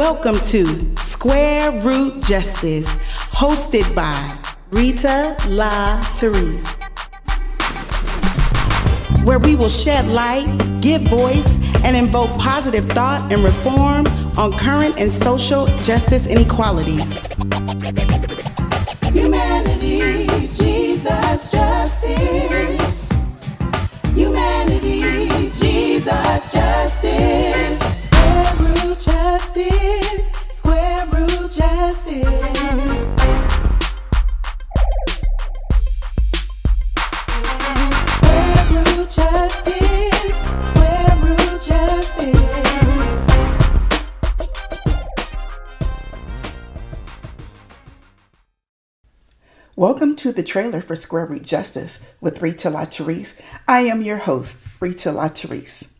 Welcome to Square Root Justice, hosted by Rita La Terese, where we will shed light, give voice, and invoke positive thought and reform on current and social justice inequalities. Humanity, Jesus, justice. Humanity, Jesus, justice. Square root justice. Welcome to the trailer for Square Root Justice with Rita La Terese. I am your host, Rita La Terese.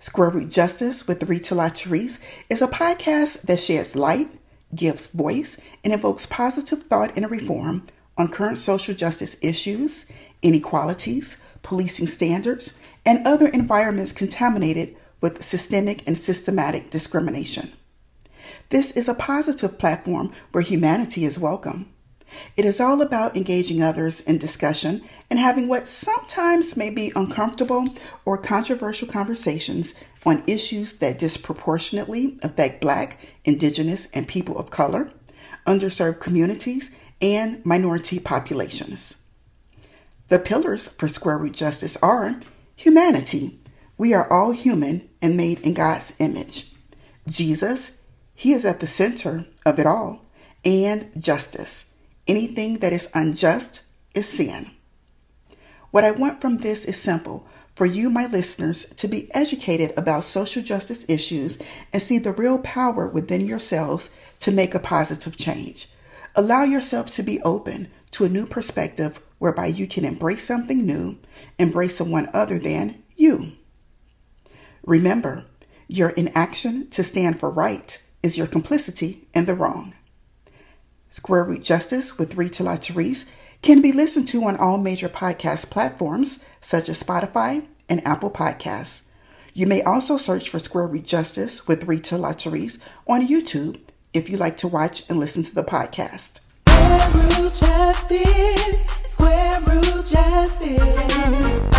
Square Root Justice with Rita La Terese is a podcast that sheds light, gives voice, and invokes positive thought and reform on current social justice issues, inequalities, policing standards, and other environments contaminated with systemic and systematic discrimination. This is a positive platform where humanity is welcome. It is all about engaging others in discussion and having what sometimes may be uncomfortable or controversial conversations on issues that disproportionately affect Black, Indigenous, and people of color, underserved communities, and minority populations. The pillars for Square Root Justice are humanity. We are all human and made in God's image. Jesus, He is at the center of it all. And justice. Anything that is unjust is sin. What I want from this is simple for you, my listeners, to be educated about social justice issues and see the real power within yourselves to make a positive change. Allow yourself to be open to a new perspective whereby you can embrace something new, embrace someone other than you. Remember, your inaction to stand for right is your complicity in the wrong. Square Root Justice with Rita La can be listened to on all major podcast platforms such as Spotify and Apple Podcasts. You may also search for Square Root Justice with Rita La on YouTube if you like to watch and listen to the podcast. Square root justice. Square root justice.